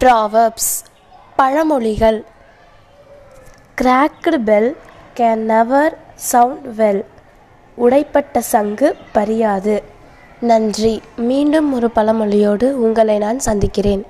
Proverbs பழமொழிகள். Cracked bell can never sound well உடைப்பட்ட சங்கு பறியாது நன்றி. மீண்டும் ஒரு பழமொழியோடு உங்களை நான் சந்திக்கிறேன்.